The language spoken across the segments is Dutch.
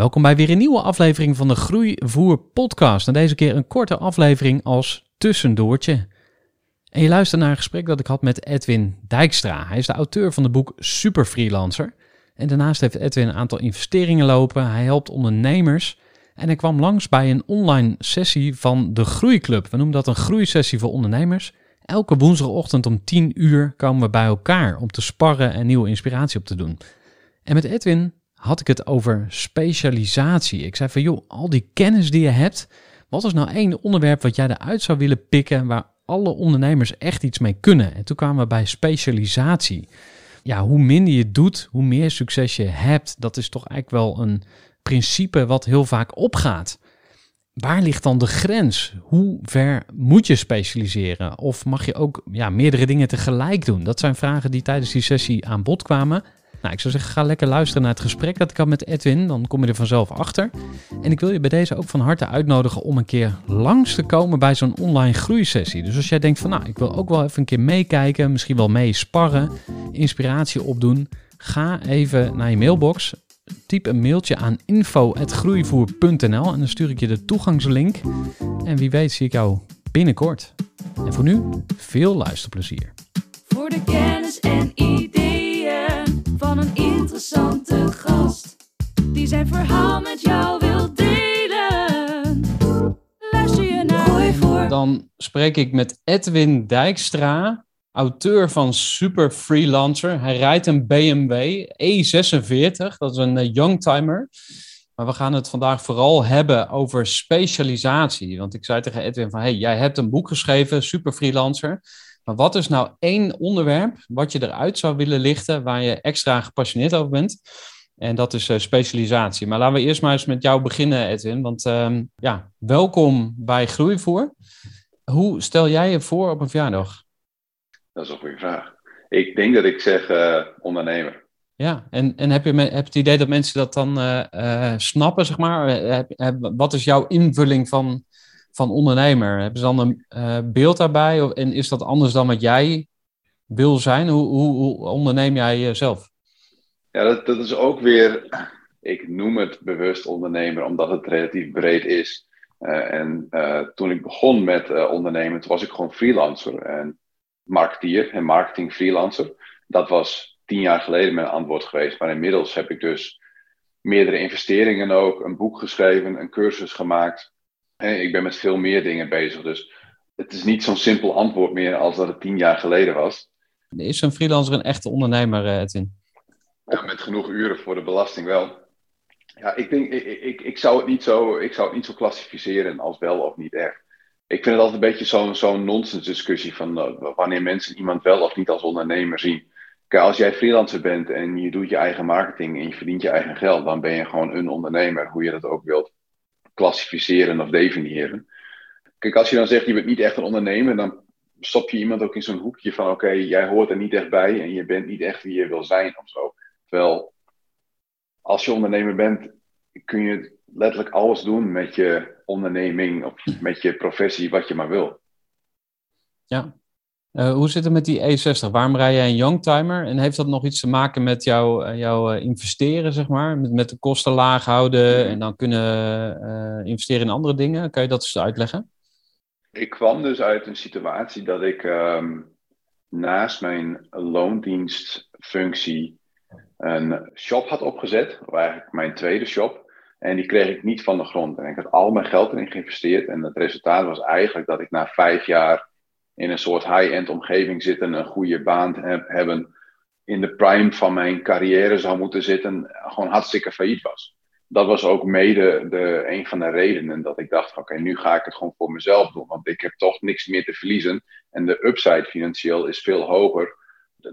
Welkom bij weer een nieuwe aflevering van de Groeivoer podcast. En deze keer een korte aflevering als tussendoortje. En je luistert naar een gesprek dat ik had met Edwin Dijkstra. Hij is de auteur van het boek Super Freelancer. En daarnaast heeft Edwin een aantal investeringen lopen. Hij helpt ondernemers. En hij kwam langs bij een online sessie van de Groeiclub. We noemen dat een groeisessie voor ondernemers. Elke woensdagochtend om 10 uur komen we bij elkaar om te sparren en nieuwe inspiratie op te doen. En met Edwin had ik het over specialisatie. Ik zei van joh, al die kennis die je hebt, wat is nou één onderwerp wat jij eruit zou willen pikken waar alle ondernemers echt iets mee kunnen? En toen kwamen we bij specialisatie. Ja, hoe minder je doet, hoe meer succes je hebt. Dat is toch eigenlijk wel een principe wat heel vaak opgaat. Waar ligt dan de grens? Hoe ver moet je specialiseren? Of mag je ook ja, meerdere dingen tegelijk doen? Dat zijn vragen die tijdens die sessie aan bod kwamen. Nou, ik zou zeggen, ga lekker luisteren naar het gesprek dat ik had met Edwin. Dan kom je er vanzelf achter. En ik wil je bij deze ook van harte uitnodigen om een keer langs te komen bij zo'n online groeisessie. Dus als jij denkt van, nou, ik wil ook wel even een keer meekijken, misschien wel mee sparren, inspiratie opdoen. Ga even naar je mailbox. Typ een mailtje aan info.groeivoer.nl en dan stuur ik je de toegangslink. En wie weet zie ik jou binnenkort. En voor nu, veel luisterplezier. Voor de kennis en ideeën van een interessante gast. Die zijn verhaal met jou wil delen. Luister je naar Gooi voor. Dan spreek ik met Edwin Dijkstra, auteur van Super Freelancer. Hij rijdt een BMW E46, dat is een eh, youngtimer. Maar we gaan het vandaag vooral hebben over specialisatie. Want ik zei tegen Edwin van, hey, jij hebt een boek geschreven, Super Freelancer. Maar wat is nou één onderwerp wat je eruit zou willen lichten waar je extra gepassioneerd over bent? En dat is eh, specialisatie. Maar laten we eerst maar eens met jou beginnen, Edwin. Want ehm, ja, welkom bij Groeivoer. Hoe stel jij je voor op een verjaardag? Dat is een goede vraag. Ik denk dat ik zeg eh, ondernemer. Ja, en, en heb, je, me- heb je het idee dat mensen dat dan eh, snappen, zeg maar? Heb, heb- wat is jouw invulling van, van ondernemer? Hebben ze dan een eh, beeld daarbij? Of, en is dat anders dan wat jij wil zijn? Hoe, hoe, hoe onderneem jij jezelf? Ja, dat, dat is ook weer, ik noem het bewust ondernemer, omdat het relatief breed is. Eh, en eh, toen ik begon met eh, ondernemen, toen was ik gewoon freelancer en marketeer en marketing freelancer. Dat was tien jaar geleden mijn antwoord geweest, maar inmiddels heb ik dus meerdere investeringen ook, een boek geschreven, een cursus gemaakt. Ik ben met veel meer dingen bezig, dus het is niet zo'n simpel antwoord meer als dat het tien jaar geleden was. Is een freelancer een echte ondernemer, eh, Edwin? Ja, met genoeg uren voor de belasting wel. Ja, ik denk, ik, ik, ik, zou het niet zo, ik zou het niet zo klassificeren als wel of niet echt. Ik vind het altijd een beetje zo'n zo'n nonsens discussie van eh, wanneer mensen iemand wel of niet als ondernemer zien. Kijk, als jij freelancer bent en je doet je eigen marketing en je verdient je eigen geld, dan ben je gewoon een ondernemer, hoe je dat ook wilt klassificeren of definiëren. Kijk, als je dan zegt je bent niet echt een ondernemer, dan stop je iemand ook in zo'n hoekje van oké, jij hoort er niet echt bij en je bent niet echt wie je wil zijn of zo. Terwijl als je ondernemer bent, kun je letterlijk alles doen met je onderneming of met je professie, wat je maar wil. Ja. Eh, hoe zit het met die E60? Waarom rij jij een youngtimer? En heeft dat nog iets te maken met jouw eh, jouw, eh, investeren, zeg maar? Met, met de kosten laag houden en dan kunnen investeren in andere dingen? Kan je dat eens uitleggen? Ik kwam dus uit een situatie dat ik ehm, naast mijn loondienstfunctie een shop had opgezet, of eigenlijk mijn tweede shop. En die kreeg ik niet van de grond. En ik had al mijn geld erin geïnvesteerd. En het resultaat was eigenlijk dat ik na vijf jaar in een soort high-end omgeving zitten, een goede baan heb, hebben, in de prime van mijn carrière zou moeten zitten, gewoon hartstikke failliet was. Dat was ook mede de, een van de redenen dat ik dacht: oké, nu ga ik het gewoon voor mezelf doen. Want ik heb toch niks meer te verliezen. En de upside financieel is veel hoger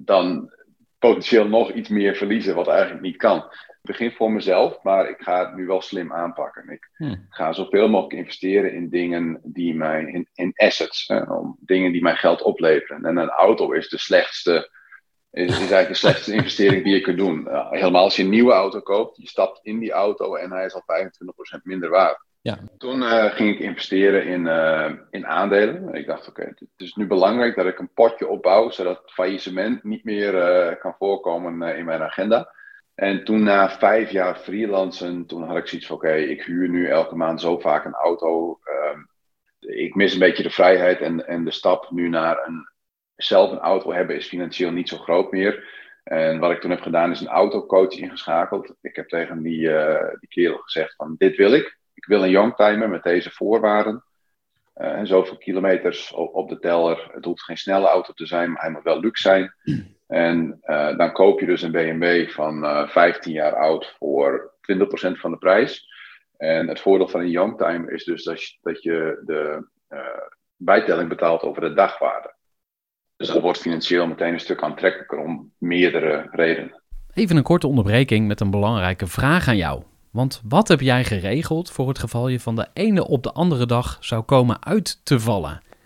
dan potentieel nog iets meer verliezen, wat eigenlijk niet kan. Begin voor mezelf, maar ik ga het nu wel slim aanpakken. Ik hmm. ga zoveel mogelijk investeren in dingen die mij, in, in assets, om dingen die mij geld opleveren. En een auto is de slechtste, is, is eigenlijk de slechtste investering die je kunt doen. helemaal als je een nieuwe auto koopt, je stapt in die auto en hij is al 25% minder waard. Ja. Toen uh, ging ik investeren in, uh, in aandelen. Ik dacht, oké, het is nu belangrijk dat ik een potje opbouw, zodat faillissement niet meer uh, kan voorkomen in mijn agenda. En toen na vijf jaar freelancen, toen had ik zoiets van, oké, ik huur nu elke maand zo vaak een auto. Ehm, ik mis een beetje de vrijheid en, en de stap nu naar een, zelf een auto hebben is financieel niet zo groot meer. En wat ik toen heb gedaan is een autocoach ingeschakeld. Ik heb tegen die, die kerel gezegd van, dit wil ik ik wil een youngtimer met deze voorwaarden. Uh, en zoveel kilometers op, op, de teller. Het hoeft geen snelle auto te zijn, maar hij moet wel luxe zijn. En uh, dan koop je dus een BMW van uh, eh, 15 jaar oud voor 20% van de prijs. En het voordeel van een youngtimer is dus dat je, dat je de bijtelling betaalt over de dagwaarde. Dus dat wordt financieel meteen een stuk aantrekkelijker om meerdere redenen. Even een korte onderbreking met een belangrijke vraag aan jou. Want wat heb jij geregeld voor het geval je van de ene op de andere dag zou komen uit te vallen?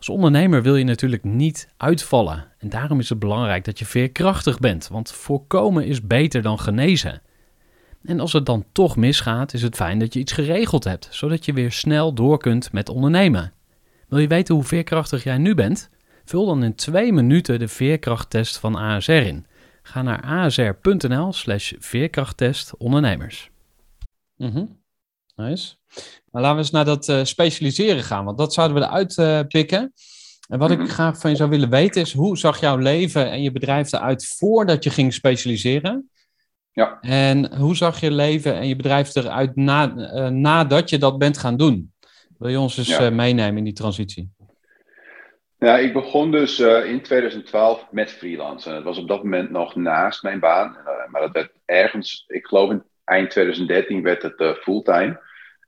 Als ondernemer wil je natuurlijk niet uitvallen. En daarom is het belangrijk dat je veerkrachtig bent, want voorkomen is beter dan genezen. En als het dan toch misgaat, is het fijn dat je iets geregeld hebt, zodat je weer snel door kunt met ondernemen. Wil je weten hoe veerkrachtig jij nu bent? Vul dan in twee minuten de veerkrachttest van ASR in. Ga naar asr.nl/slash veerkrachttest ondernemers. Mm Nice. Maar laten we eens naar dat uh, specialiseren gaan, want dat zouden we eruit uh, pikken. En wat ik mhm. graag van je zou willen weten is, hoe zag jouw leven en je bedrijf eruit voordat je ging specialiseren? Ja. En hoe zag je leven en je bedrijf eruit na, uh, nadat je dat bent gaan doen? Wil je ons eens meenemen in die transitie? Ja, ik begon dus in 2012 met freelancen. Het was op dat moment nog naast mijn baan, maar dat werd ergens, ik geloof in eind 2013 werd het uh, fulltime.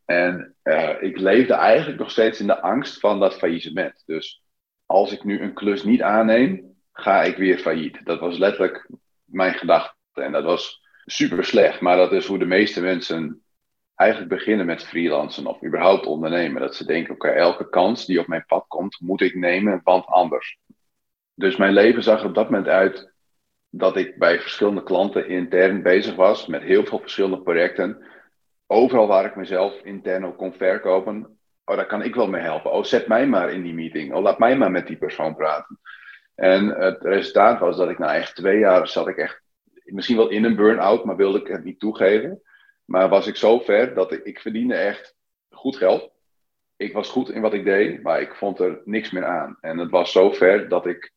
En uh, ik leefde eigenlijk nog steeds in de angst van dat faillissement. Dus als ik nu een klus niet aanneem, ga ik weer failliet. Dat was letterlijk mijn gedachte. En dat was super slecht. Maar dat is hoe de meeste mensen eigenlijk beginnen met freelancen of überhaupt ondernemen. Dat ze denken, oké, elke kans die op mijn pad komt, moet ik nemen, want anders. Dus mijn leven zag op dat moment uit dat ik bij verschillende klanten intern bezig was met heel veel verschillende projecten. Overal waar ik mezelf intern ook kon verkopen, oh, daar kan ik wel mee helpen. Oh, zet mij maar in die meeting. Oh, laat mij maar met die persoon praten. En het resultaat was dat ik na echt twee jaar zat ik echt, misschien wel in een burn-out, maar wilde ik het niet toegeven. Maar was ik zo ver dat ik, ik verdiende echt goed geld. Ik was goed in wat ik deed, maar ik vond er niks meer aan. En het was zo ver dat ik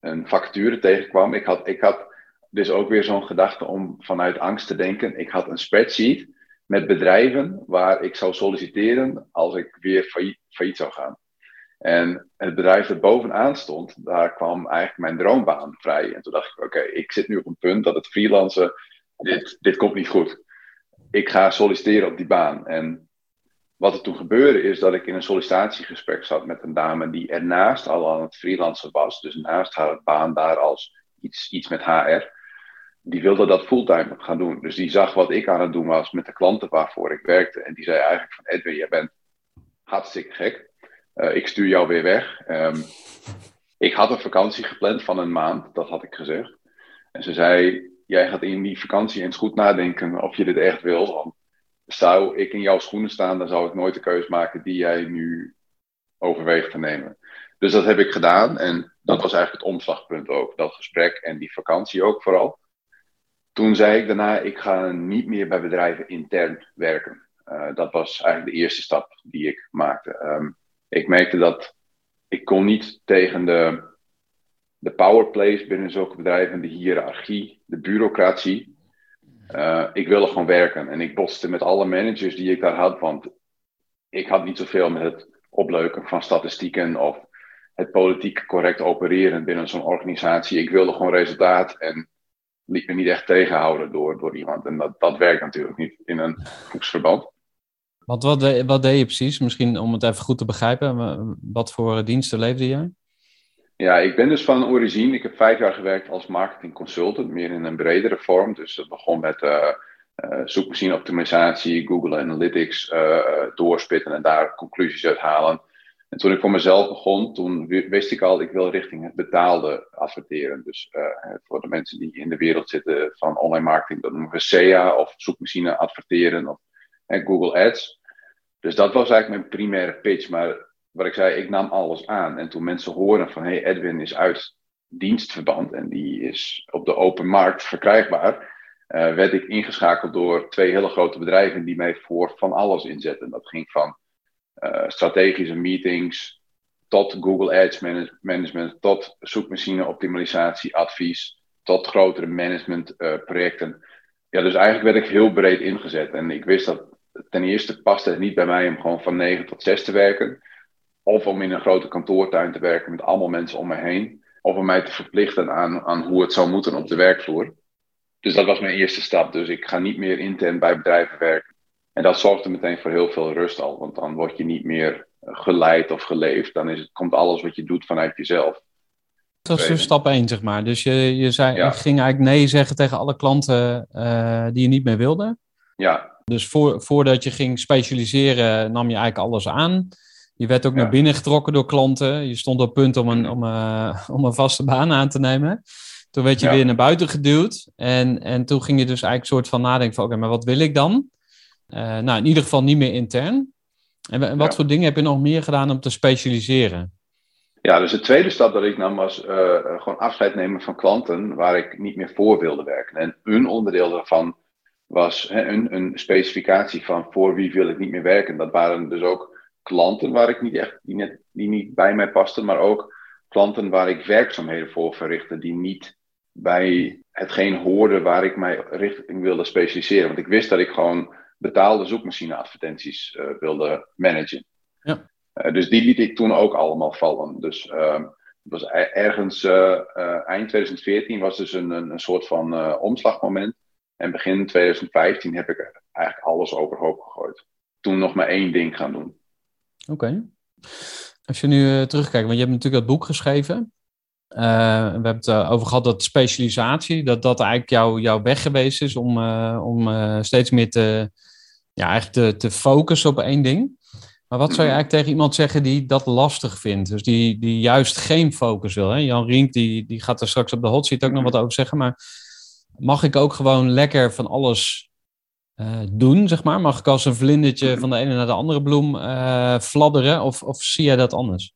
een vacature tegenkwam. Ik had, ik had dus ook weer zo'n gedachte om vanuit angst te denken. Ik had een spreadsheet met bedrijven waar ik zou solliciteren als ik weer failliet, zou gaan. En het bedrijf dat bovenaan stond, daar kwam eigenlijk mijn droombaan vrij. En toen dacht ik, oké, ik zit nu op een punt dat het freelancen, dit, dit komt niet goed. Ik ga solliciteren op die baan. En wat er toen gebeurde is dat ik in een sollicitatiegesprek zat met een dame die ernaast al aan het freelancen was. Dus naast haar baan daar als iets, iets met HR. Die wilde dat fulltime gaan doen. Dus die zag wat ik aan het doen was met de klanten waarvoor ik werkte. En die zei eigenlijk van Edwin, jij bent hartstikke gek. Uh, ik stuur jou weer weg. Um, ik had een vakantie gepland van een maand, dat had ik gezegd. En ze zei, jij gaat in die vakantie eens goed nadenken of je dit echt wil. Want zou ik in jouw schoenen staan, dan zou ik nooit de keuze maken die jij nu overweegt te nemen. Dus dat heb ik gedaan en dat was eigenlijk het omslagpunt ook. Dat gesprek en die vakantie ook vooral. Toen zei ik daarna, ik ga niet meer bij bedrijven intern werken. Uh, dat was eigenlijk de eerste stap die ik maakte. Um, ik merkte dat ik kon niet tegen de, de powerplays binnen zulke bedrijven, de hiërarchie, de bureaucratie. Uh, ik wilde gewoon werken en ik botste met alle managers die ik daar had, want ik had niet zoveel met het opleuken van statistieken of het politiek correct opereren binnen zo'n organisatie. Ik wilde gewoon resultaat en liet me niet echt tegenhouden door, door iemand. En dat, dat werkt natuurlijk niet in een groepsverband. Want wat, de, wat deed je precies? Misschien om het even goed te begrijpen. Wat voor diensten leefde jij? Ja, ik ben dus van origine. Ik heb vijf jaar gewerkt als marketing consultant, meer in een bredere vorm. Dus dat begon met uh, uh, zoekmachine optimisatie, Google Analytics uh, doorspitten en daar conclusies uit halen. En toen ik voor mezelf begon, toen wist ik al, ik wil richting het betaalde adverteren. Dus voor de mensen die in de wereld zitten van online marketing, dat noemen we SEA of zoekmachine adverteren of en Google Ads. Dus dat was eigenlijk mijn primaire pitch. Maar wat ik zei, ik nam alles aan. En toen mensen horen van, hey, Edwin is uit dienstverband en die is op de open markt verkrijgbaar, werd ik ingeschakeld door twee hele grote bedrijven die mij voor van alles inzetten. Dat ging van strategische meetings tot Google Ads management, tot zoekmachine optimalisatie, advies, tot grotere managementprojecten. Uh, ja, dus eigenlijk werd ik heel breed ingezet. En ik wist dat ten eerste past het niet bij mij om gewoon van 9 tot 6 te werken. Of om in een grote kantoortuin te werken met allemaal mensen om me heen. Of om mij te verplichten aan, aan hoe het zou moeten op de werkvloer. Dus dat was mijn eerste stap. Dus ik ga niet meer intern bij bedrijven werken. En dat zorgde meteen voor heel veel rust al. Want dan word je niet meer geleid of geleefd. Dan is het, komt alles wat je doet vanuit jezelf. Dat was dus stap 1, zeg maar. Dus je, je, zei, je ging eigenlijk nee zeggen tegen alle klanten uh, die je niet meer wilde. Ja, dus voor, voordat je ging specialiseren, nam je eigenlijk alles aan. Je werd ook naar binnen getrokken door klanten. Je stond op punt om een, om, uh, om een vaste baan aan te nemen. Toen werd je weer naar buiten geduwd. En, en toen ging je dus eigenlijk soort van nadenken van... oké, maar wat wil ik dan? Uh, nou, in ieder geval niet meer intern. En, wat voor dingen heb je nog meer gedaan om te specialiseren? Ja, dus de tweede stap dat ik nam was uh, gewoon afscheid nemen van klanten... waar ik niet meer voor wilde werken. En een onderdeel daarvan was hè, een, een specificatie van voor wie wil ik niet meer werken. Dat waren dus ook klanten waar ik niet echt, die, net, die niet bij mij pasten, maar ook klanten waar ik werkzaamheden voor verrichtte, die niet bij hetgeen hoorden waar ik mij richting wilde specialiseren. Want ik wist dat ik gewoon betaalde zoekmachine advertenties uh, wilde managen. Ja. Uh, dus die liet ik toen ook allemaal vallen. Dus het was e-, ergens eind 2014 was dus een, een, een soort van omslagmoment. En begin 2015 heb ik eigenlijk alles overhoop gegooid. Toen nog maar één ding gaan doen. Oké. Als je nu terugkijkt, want je hebt natuurlijk dat boek geschreven. Uh, we hebben het uh, over gehad dat specialisatie, dat dat eigenlijk jouw jouw weg geweest is om, om steeds meer te, ja, eigenlijk te, te focussen op één ding. Maar wat zou je eigenlijk tegen iemand zeggen die dat lastig vindt? Dus die, die juist geen focus wil. Hè? Jan Rink die, die gaat er straks op de hot seat ook nog wat over zeggen. Maar mag ik ook gewoon lekker van alles doen, zeg maar? Mag ik als een vlindertje van de ene naar de andere bloem uh, fladderen? Of, of zie jij dat anders?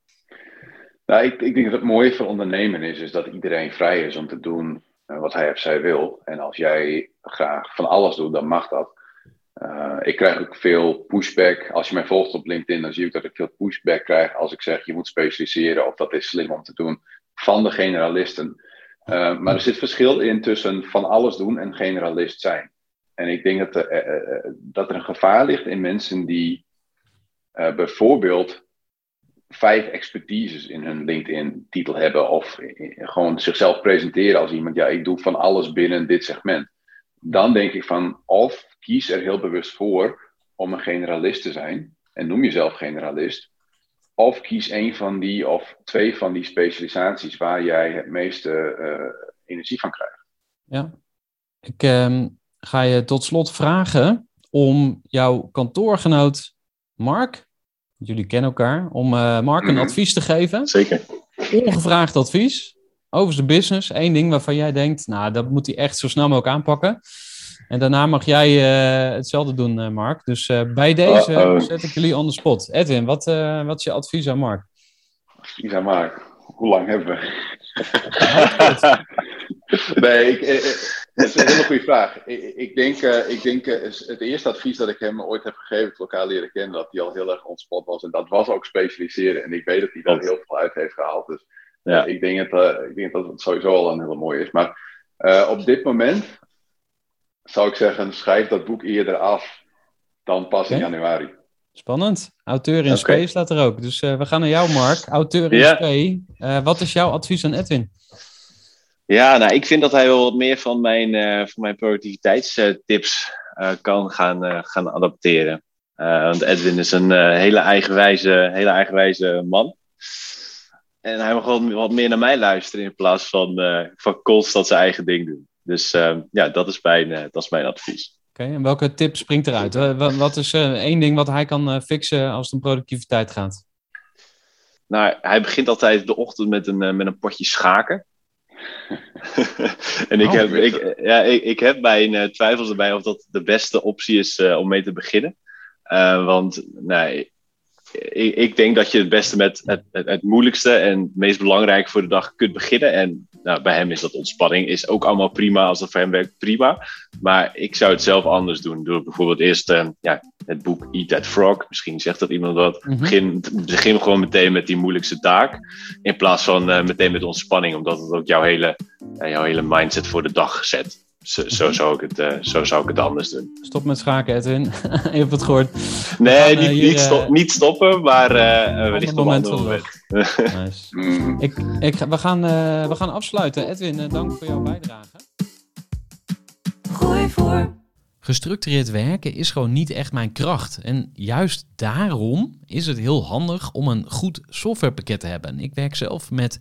Nou, ik, denk dat het mooie van ondernemen is, is dat iedereen vrij is om te doen uh, wat hij of zij wil. En als jij graag van alles doet, dan mag dat. ik krijg ook veel pushback. Als je mij volgt op LinkedIn, dan zie ik dat ik veel pushback krijg als ik zeg je moet specialiseren of dat is slim om te doen van de generalisten. Uh, maar er zit verschil in tussen van alles doen en generalist zijn. En ik denk dat dat er een gevaar ligt in mensen die bijvoorbeeld vijf expertises in hun LinkedIn-titel hebben. Of gewoon zichzelf presenteren als iemand, ja, ik doe van alles binnen dit segment. Dan denk ik van, of kies er heel bewust voor om een generalist te zijn. En noem jezelf generalist. Of kies een van die of twee van die specialisaties waar jij het meeste uh, energie van krijgt. Ja, ik uh, ga je tot slot vragen om jouw kantoorgenoot Mark, jullie kennen elkaar, om uh, Mark een mm -hmm. advies te geven. Zeker. Ongevraagd advies over zijn business. Eén ding waarvan jij denkt, nou, dat moet hij echt zo snel mogelijk aanpakken. En daarna mag jij eh, hetzelfde doen, eh, Mark. Dus eh, bij deze zet ik jullie on the spot. Edwin, wat, eh, wat is je advies aan Mark? Isa maar, hoe lang hebben we? nee, ik, eh, eh, dat is een hele goede vraag. Ik, ik denk, eh, ik denk eh, het eerste advies dat ik hem ooit heb gegeven, toen we elkaar leren kennen, dat hij al heel erg ontspot was. En dat was ook specialiseren. En ik weet dat hij daar heel veel uit heeft gehaald. Dus Ja. eh, ik, denk het, eh, ik denk dat het sowieso al een hele mooie is. Maar eh, op dit moment zou ik zeggen, schrijf dat boek eerder af dan pas in januari. Spannend. Auteur in spe staat er ook. Dus eh, we gaan naar jou, Mark. Auteur in Ja. spe. Eh, wat is jouw advies aan Edwin? Ja, nou, ik vind dat hij wel wat meer van mijn, eh, van mijn productiviteitstips eh, kan gaan, eh, gaan adapteren. Want Edwin is een hele, eigenwijze, hele eigenwijze man. En hij mag wat, wat meer naar mij luisteren in plaats van, van constant zijn eigen ding doen. Dus ja, dat is mijn, dat is mijn advies. Oké, en welke tip springt eruit? Eh, wa- wat is één ding wat hij kan fixen als het om productiviteit gaat? Nou, hij begint altijd de ochtend met een, met een potje schaken. en ik, Oh, heb, ik, ja, ik, ik heb mijn eh, twijfels erbij of dat de beste optie is eh, om mee te beginnen. Eh, want nee, ik, ik denk dat je het beste met het, het, het moeilijkste en het meest belangrijk voor de dag kunt beginnen. En nou, bij hem is dat ontspanning. Is ook allemaal prima. Als dat voor hem werkt, prima. Maar ik zou het zelf anders doen. Door bijvoorbeeld eerst eh, ja, het boek Eat That Frog. Misschien zegt dat iemand wat. Mhm. Begin, begin gewoon meteen met die moeilijkste taak. In plaats van eh, meteen met ontspanning. Omdat het ook jouw hele, eh, jouw hele mindset voor de dag zet. Zo, Mhm. zo, zou ik het, eh, zo zou ik het anders doen. Stop met schaken, Edwin. Je hebt het gehoord. Nee, gaan, eh, niet, hier, niet, eh, stop, niet stoppen, maar eh, eh, wellicht op een ander moment. Nice. Mm. Ik, ik, ga- we, gaan, eh, we gaan afsluiten. Edwin, dank voor jouw bijdrage. Gooi voor. Gestructureerd werken is gewoon niet echt mijn kracht. En juist daarom is het heel handig om een goed softwarepakket te hebben. Ik werk zelf met